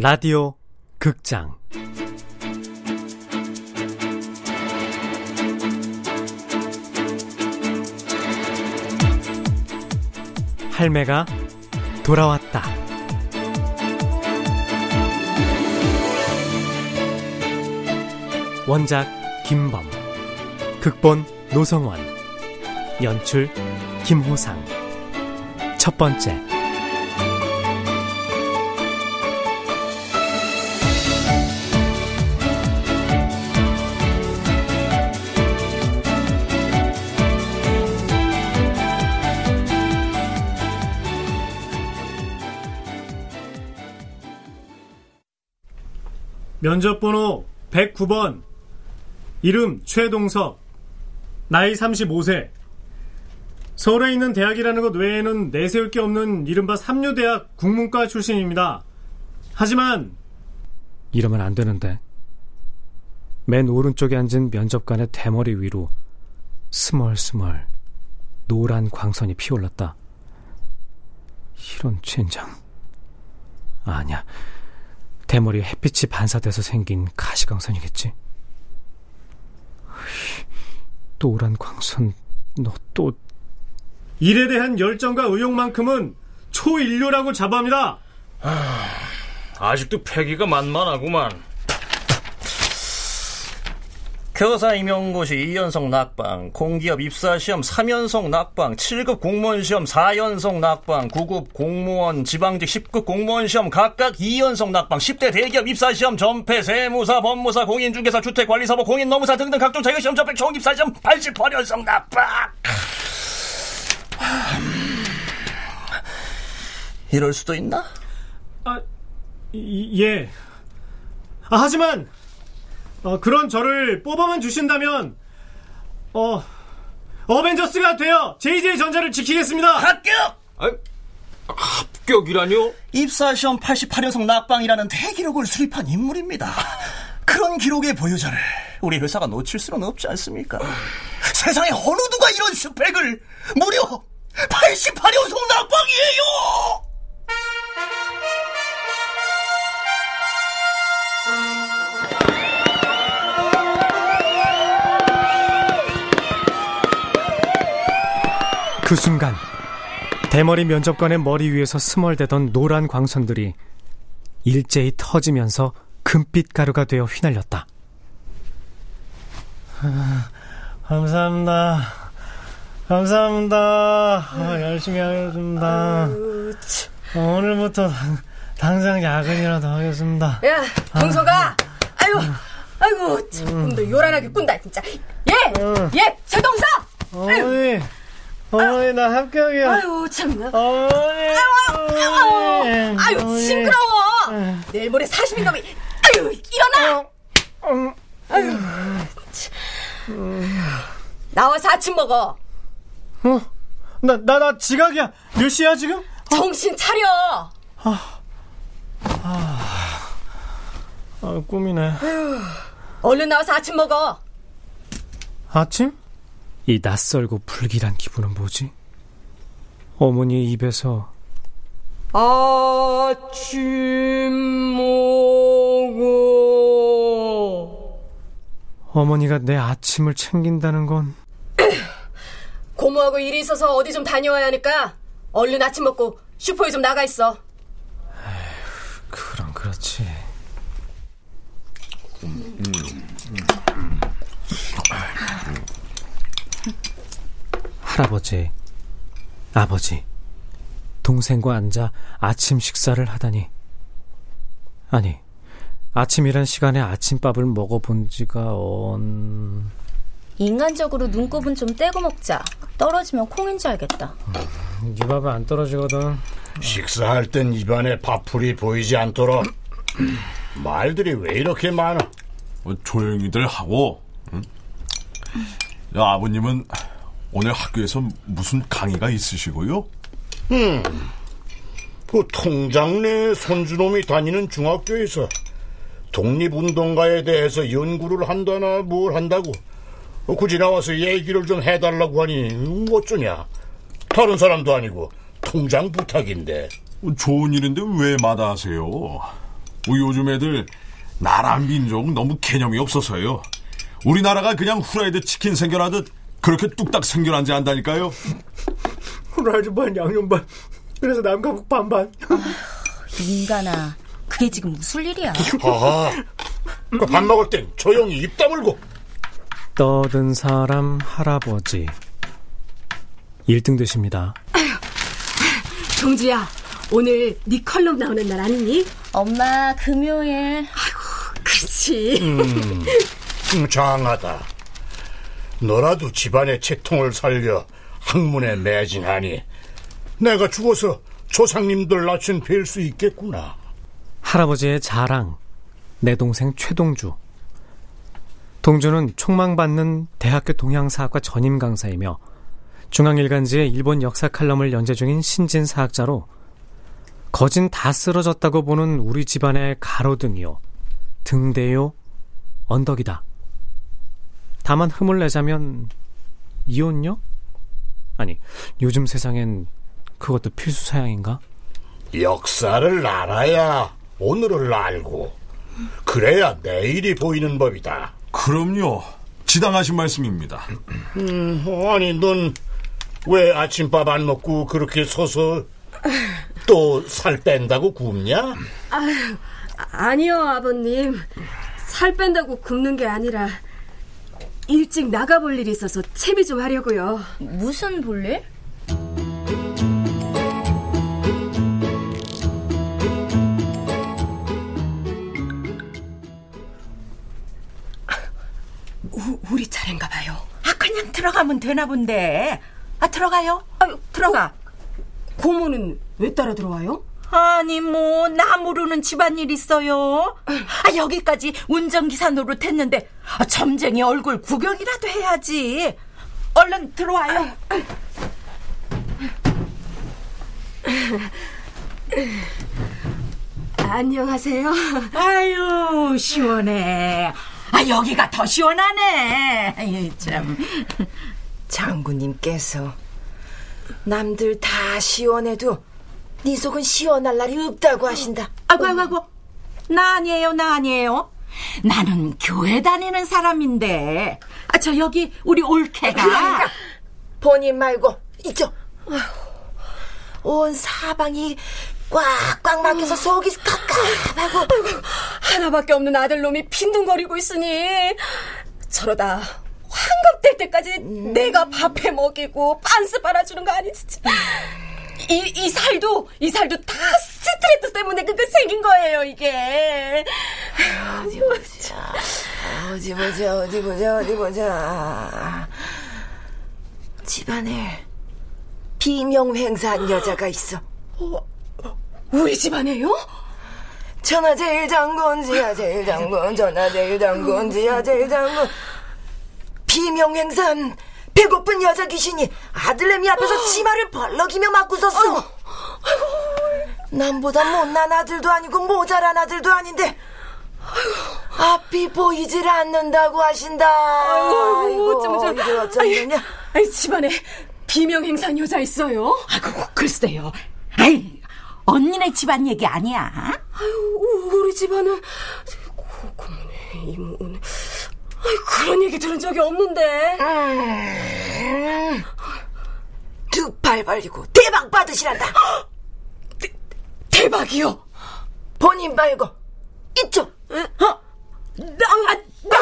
라디오 극장 할매가 돌아왔다. 원작 김범, 극본 노성원, 연출 김호상. 첫 번째. 면접번호 109번 이름 최동석 나이 35세 서울에 있는 대학이라는 것 외에는 내세울 게 없는 이른바 삼류대학 국문과 출신입니다. 하지만 이러면 안 되는데 맨 오른쪽에 앉은 면접관의 대머리 위로 스멀스멀 노란 광선이 피어올랐다. 이런 젠장. 아니야. 대머리에 햇빛이 반사돼서 생긴 가시광선이겠지. 노란 광선, 너 또. 일에 대한 열정과 의욕만큼은 초인류라고 자부합니다. 아, 아직도 패기가 만만하구만. 교사 임용고시 2연속 낙방, 공기업 입사시험 3연속 낙방, 7급 공무원 시험 4연속 낙방, 9급 공무원, 지방직 10급 공무원 시험 각각 2연속 낙방, 10대 대기업 입사시험 전패, 세무사, 법무사, 공인중개사, 주택관리사법, 공인노무사 등등 각종 자격시험 전패, 총 입사시험 88연속 낙방. 이럴 수도 있나? 아, 이, 예. 아, 하지만 어, 그런 저를 뽑아만 주신다면 어 어벤져스가 되어 JJ전자를 지키겠습니다. 합격! 아, 합격이라뇨? 입사 시험 88연속 낙방이라는 대기록을 수립한 인물입니다. 그런 기록의 보유자를 우리 회사가 놓칠 수는 없지 않습니까? 세상에 어느 누가 이런 스펙을 무려 88연속 낙방이에요! 그 순간 대머리 면접관의 머리 위에서 스멀대던 노란 광선들이 일제히 터지면서 금빛 가루가 되어 휘날렸다. 아, 감사합니다. 감사합니다. 아, 열심히 하겠습니다. 어, 오늘부터 당, 장 야근이라도 하겠습니다. 야, 동서가! 아이고, 아이고, 참, 너 요란하게 꾼다, 진짜. 예! 음. 예! 최동서! 어머니! 어머니, 나 합격이야. 아유, 참. 어머니. 아유, 아유, 아유 징그러워. 내일 모레 40인 놈이, 아유, 일어나! 어, 음. 아유, 나와서 아침 먹어. 어? 나, 나, 나 지각이야. 몇 시야, 지금? 정신 차려! 아, 아, 아 꿈이네. 아유, 얼른 나와서 아침 먹어. 아침? 이 낯설고 불길한 기분은 뭐지? 어머니의 입에서 아침 먹어. 어머니가 내 아침을 챙긴다는 건 고모하고 일이 있어서 어디 좀 다녀와야 하니까 얼른 아침 먹고 슈퍼에 좀 나가 있어. 에휴, 그럼 그렇지 음, 음, 음. 할아버지, 아버지, 동생과 앉아 아침 식사를 하다니. 아니, 아침이란 시간에 아침밥을 먹어본 지가 언... 인간적으로 눈곱은 좀 떼고 먹자. 떨어지면 콩인 줄 알겠다. 음, 네 밥은 안 떨어지거든. 식사할 땐 입안에 밥풀이 보이지 않도록 말들이 왜 이렇게 많아? 뭐 조용히들 하고. 응? 야, 아버님은 오늘 학교에서 무슨 강의가 있으시고요? 음, 그 통장 내 손주놈이 다니는 중학교에서 독립운동가에 대해서 연구를 한다나 뭘 한다고 굳이 나와서 얘기를 좀 해달라고 하니 어쩌냐 다른 사람도 아니고 통장 부탁인데 좋은 일인데 왜 마다하세요? 뭐 요즘 애들 나라 민족 너무 개념이 없어서요. 우리나라가 그냥 후라이드 치킨 생겨나듯 그렇게 뚝딱 생겨난 지 안다니까요. 후라이드 반 양념 반 그래서 남가국 반반. 인간아, 그게 지금 무슨 일이야? 하하. 그밥 먹을 땐 조용히 입 다물고. 떠든 사람 할아버지 1등 되십니다. 종주야, 오늘 네 컬럼 나오는 날 아니니? 엄마, 금요일. 그렇지. 음, 장하다. 너라도 집안의 채통을 살려 학문에 매진하니 내가 죽어서 조상님들 낯은 뵐 수 있겠구나. 할아버지의 자랑, 내 동생 최동주. 동주는 촉망받는 대학교 동양사학과 전임 강사이며 중앙일간지의 일본 역사 칼럼을 연재 중인 신진 사학자로 거진 다 쓰러졌다고 보는 우리 집안의 가로등이요, 등대요, 언덕이다. 다만 흠을 내자면 이혼요? 아니, 요즘 세상엔 그것도 필수 사양인가? 역사를 알아야 오늘을 알고 그래야 내일이 보이는 법이다. 그럼요. 지당하신 말씀입니다. 음, 아니 넌 왜 아침밥 안 먹고 그렇게 서서 또 살 뺀다고 굶냐? 아니요, 아버님. 살 뺀다고 굶는 게 아니라 일찍 나가볼 일이 있어서 채비 좀 하려고요. 무슨 볼일? 우, 우리 차례인가 봐요. 아, 그냥 들어가면 되나 본데. 아, 들어가요? 아유, 들어가. 고모는 왜 따라 들어와요? 아니, 뭐, 나 모르는 집안일 있어요. 아, 여기까지 운전기사 노릇했는데, 아, 점쟁이 얼굴 구경이라도 해야지. 얼른 들어와요. 안녕하세요. 아유, 시원해. 아, 여기가 더 시원하네. 아유, 참. 장군님께서 남들 다 시원해도 네 속은 시원할 날이 없다고 하신다. 아이고, 아이고, 아이고. 나 아니에요, 나 아니에요. 나는 교회 다니는 사람인데. 아, 저 여기 우리 올케가. 그러니까 본인 말고 이쪽. 온 사방이 꽉꽉 막혀서 속이 깝깝하고 하나밖에 없는 아들놈이 빈둥거리고 있으니 저러다 환갑될 때까지 내가 밥해 먹이고 빤스 빨아주는 거 아니 진짜. 이, 이 살도 이 살도 다 스트레스 때문에 그게 생긴 거예요 이게. 어디 보자 어디 보자 어디 보자 어디 보자 집안에 비명횡사한 여자가 있어 우리 집안에요? 전하제일 장군 지하 제일 장군 전하 제일 장군 지하 제일 장군 비명행산 배고픈 여자 귀신이 아들내미 앞에서 치마를 벌럭이며 맞고 섰어 남보다 못난 아들도 아니고 모자란 아들도 아닌데 앞이 보이질 않는다고 하신다 아이고, 어쩌면 저- 어쩌느냐 아니 집안에 비명 행사한 여자 있어요? 아이고, 글쎄요. 아이, 언니네 집안 얘기 아니야. 아유, 우리 집안은 고, 고모네 이모네. 아이 그런 얘기 들은 적이 없는데. 두팔 벌리고 대박 받으시란다 대박이요. 본인 말고 이쪽 어? 나, 나,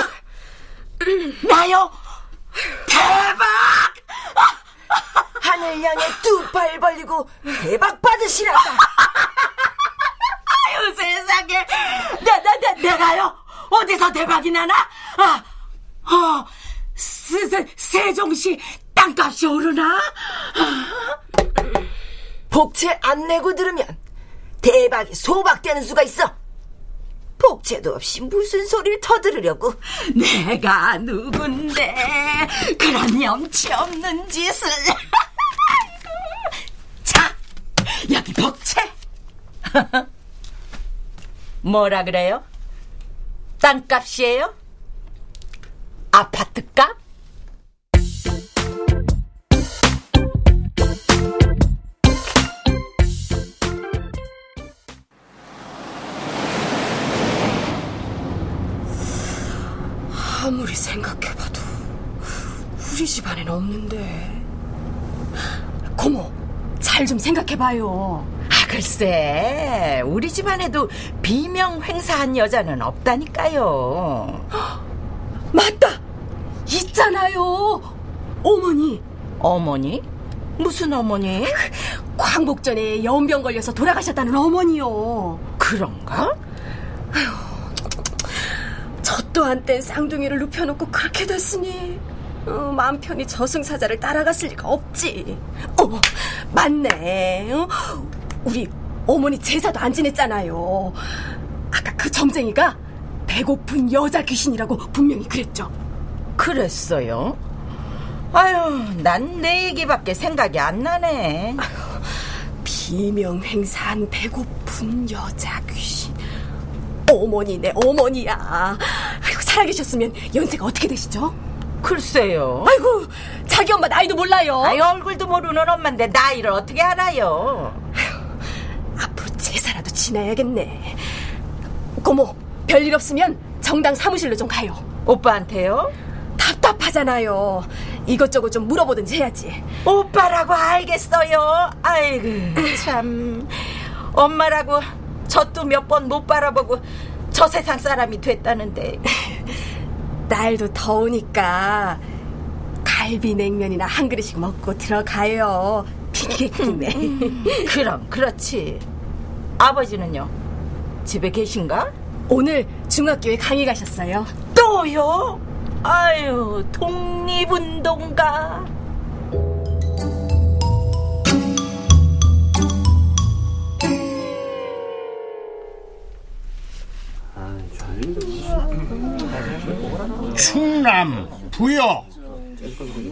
나 요? 대박! 하늘 향해 두 팔 벌리고 대박 받으시란다 아유, 세상에. 나, 나, 나, 내가요? 어디서 대박이 나나? 아, 어, 세, 세, 세종시 땅값이 오르나? 복채 안 내고 들으면 대박이 소박되는 수가 있어. 복채도 없이 무슨 소리를 터들으려고. 내가 누군데 그런 염치 없는 짓을. 자 여기 복채 뭐라 그래요? 땅값이에요? 아파트값? 아무리 생각해봐도 우리 집안엔 없는데. 고모, 잘 좀 생각해봐요. 아, 글쎄, 우리 집안에도 비명 횡사한 여자는 없다니까요. 맞다! 있잖아요! 어머니! 어머니? 무슨 어머니? 광복전에 연병 걸려서 돌아가셨다는 어머니요. 그런가? 저 또한 땐 쌍둥이를 눕혀놓고 그렇게 됐으니 어, 마음 편히 저승사자를 따라갔을 리가 없지. 어, 맞네. 어? 우리 어머니 제사도 안 지냈잖아요. 아까 그 점쟁이가 배고픈 여자 귀신이라고 분명히 그랬죠. 그랬어요? 아유, 난 내 얘기밖에 생각이 안 나네. 비명 행사한 배고픈 여자 귀신. 어머니네, 어머니야. 아이고, 살아계셨으면 연세가 어떻게 되시죠? 글쎄요. 아이고, 자기 엄마 나이도 몰라요. 아이, 얼굴도 모르는 엄마인데 나이를 어떻게 알아요? 앞으로 제사라도 지나야겠네. 고모, 별일 없으면 정당 사무실로 좀 가요. 오빠한테요? 답답하잖아요. 이것저것 좀 물어보든지 해야지. 오빠라고 알겠어요. 아이고, 참. 엄마라고 젖도 몇 번 못 바라보고 저 세상 사람이 됐다는데. 날도 더우니까 갈비 냉면이나 한 그릇씩 먹고 들어가요. 핑계끼네. 그럼 그렇지. 아버지는요? 집에 계신가? 오늘 중학교에 강의 가셨어요. 또요? 아유, 독립운동가. 충남 부여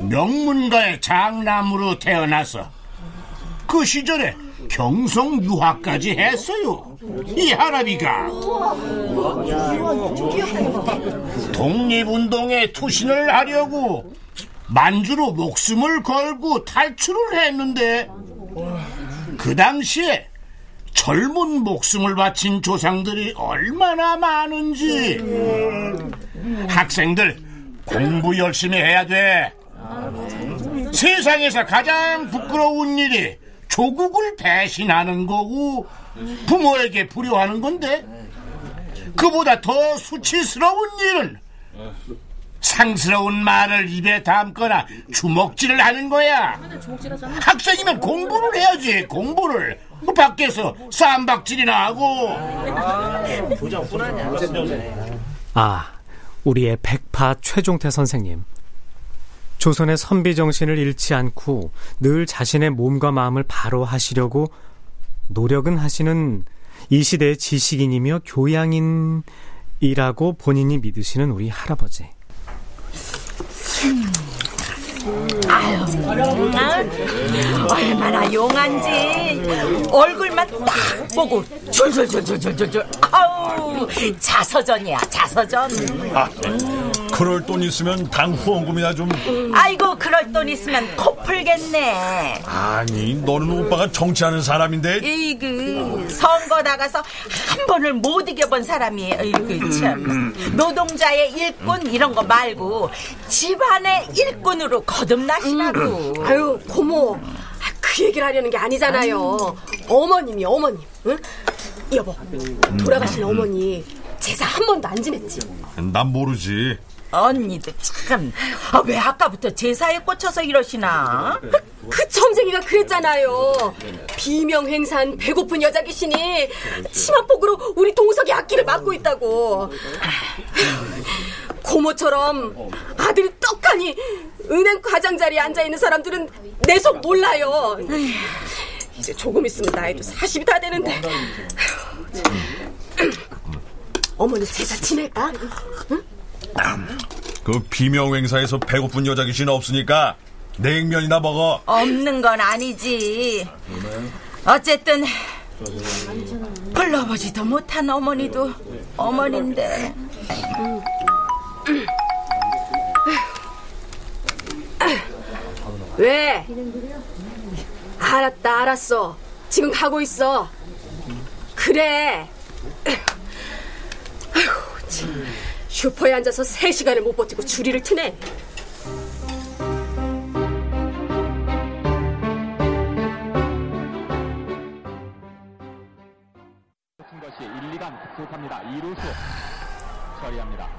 명문가의 장남으로 태어나서 그 시절에 경성 유학까지 했어요. 이 할아비가. 독립운동에 투신을 하려고 만주로 목숨을 걸고 탈출을 했는데 그 당시에 젊은 목숨을 바친 조상들이 얼마나 많은지. 학생들 공부 열심히 해야 돼. 세상에서 가장 부끄러운 일이 조국을 배신하는 거고 부모에게 불효하는 건데 그보다 더 수치스러운 일은 상스러운 말을 입에 담거나 주먹질을 하는 거야. 학생이면 공부를 해야지, 공부를. 그 밖에서 쌈박질이나 하고. 아, 우리의 백파 최종태 선생님. 조선의 선비 정신을 잃지 않고 늘 자신의 몸과 마음을 바로 하시려고 노력은 하시는 이 시대의 지식인이며 교양인이라고 본인이 믿으시는 우리 할아버지. 아유, 얼마나 용한지. 얼굴만 딱 보고 줄줄줄줄줄줄 아우 자서전이야 자서전. 아, 그럴 돈 있으면 당 후원금이나 좀 아이고 그럴 돈 있으면 코 풀겠네 아니 너는 오빠가 정치하는 사람인데 이그 선거 나가서 한 번을 못 이겨본 사람이 이그 참 노동자의 일꾼 이런 거 말고 집안의 일꾼으로 거듭나시라고 음. 아유, 고모. 그 얘기를 하려는 게 아니잖아요. 어머님이 어머님. 응? 여보, 돌아가신 어머니 제사 한 번도 안 지냈지. 난 모르지 언니도 참. 아, 왜 아까부터 제사에 꽂혀서 이러시나? 그 점쟁이가 그랬잖아요. 비명행산 배고픈 여자 귀신이 치마폭으로 우리 동석이 악기를 막고 있다고. 고모처럼 아들이 떡하니 은행 과장 자리에 앉아 있는 사람들은 내 속 몰라요. 이제 조금 있으면 나이도 40이 다 되는데. 어머니 제사 지낼까? 그 비명 행사에서 배고픈 여자 귀신 없으니까 냉면이나 먹어 없는 건 아니지. 어쨌든 불러보지도 못한 어머니도 어머니인데. 왜? 알았다, 알았어. 지금 가고 있어. 그래. 슈퍼에 앉아서 3시간을 못 버티고 줄이를 트네. 것이 1, 2간 급속합니다. 2루수 처리합니다.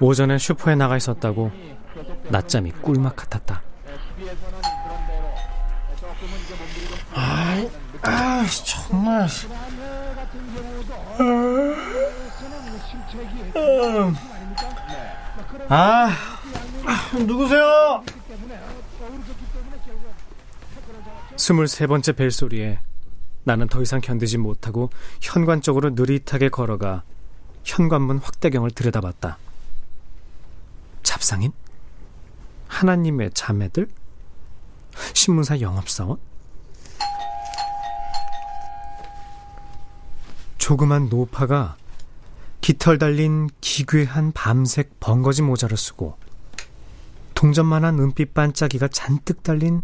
오전에 슈퍼에 나가 있었다고 낮잠이 꿀맛 같았다. 아, 아 정말. 아, 누구세요? 스물세 번째 벨소리에 나는 더 이상 견디지 못하고 현관 쪽으로 느릿하게 걸어가 현관문 확대경을 들여다봤다. 잡상인? 하나님의 자매들? 신문사 영업사원? 조그만 노파가 깃털 달린 기괴한 밤색 번거지 모자를 쓰고 동전만한 은빛 반짝이가 잔뜩 달린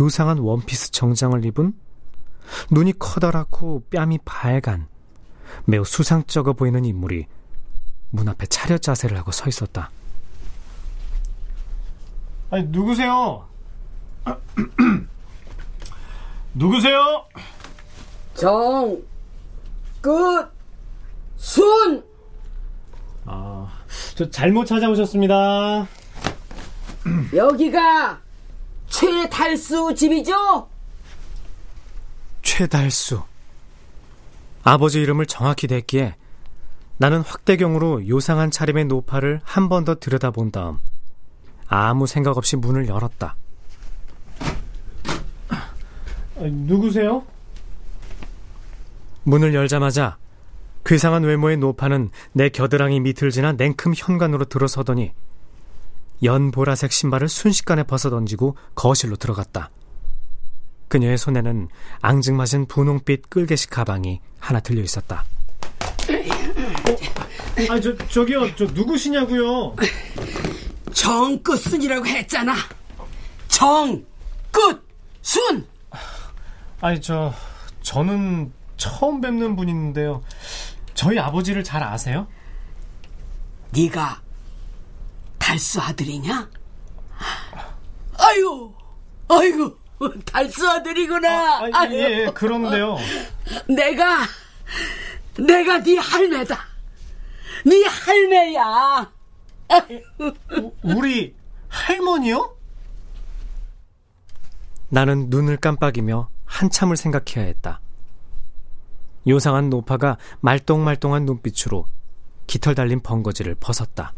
요상한 원피스 정장을 입은 눈이 커다랗고 뺨이 발간 매우 수상쩍어 보이는 인물이 문 앞에 차렷 자세를 하고 서 있었다. 아니 누구세요? 누구세요? 정, 끝, 순. 아, 저 잘못 찾아오셨습니다. 여기가 최달수 집이죠? 최달수. 아버지 이름을 정확히 댔기에 나는 확대경으로 요상한 차림의 노파를 한 번 더 들여다본 다음 아무 생각 없이 문을 열었다. 아, 누구세요? 문을 열자마자 괴상한 외모의 노파는 내 겨드랑이 밑을 지나 냉큼 현관으로 들어서더니 연 보라색 신발을 순식간에 벗어던지고 거실로 들어갔다. 그녀의 손에는 앙증맞은 분홍빛 끌개식 가방이 하나 들려 있었다. 아, 저, 저기요, 저 누구시냐고요? 정끝순이라고 했잖아. 정끝순. 아니, 저, 저는 처음 뵙는 분인데요. 저희 아버지를 잘 아세요? 네가 달수 아들이냐? 아유, 아이고, 달수 아들이구나. 아, 아, 예, 예, 그런데요. 내가, 내가 네 할매다. 네 할매야. 우리 할머니요? 나는 눈을 깜빡이며 한참을 생각해야 했다. 요상한 노파가 말똥말똥한 눈빛으로 깃털 달린 번거지를 벗었다.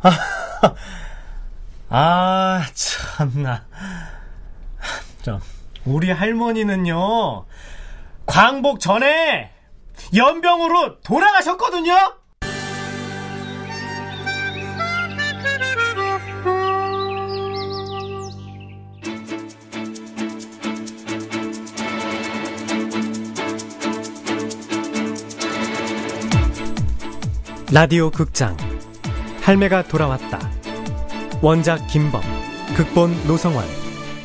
아, 참나. 저, 우리 할머니는요, 광복 전에 연병으로 돌아가셨거든요? 라디오 극장 할매가 돌아왔다. 원작 김범, 극본 노성환,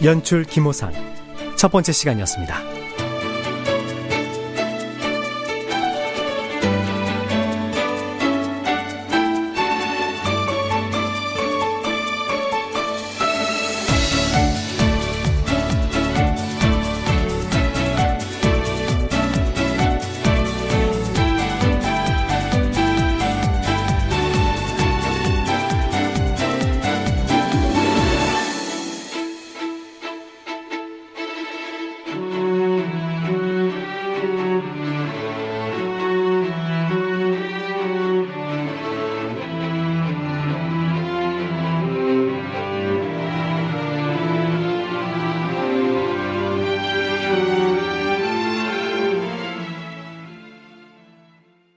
연출 김호상. 첫 번째 시간이었습니다.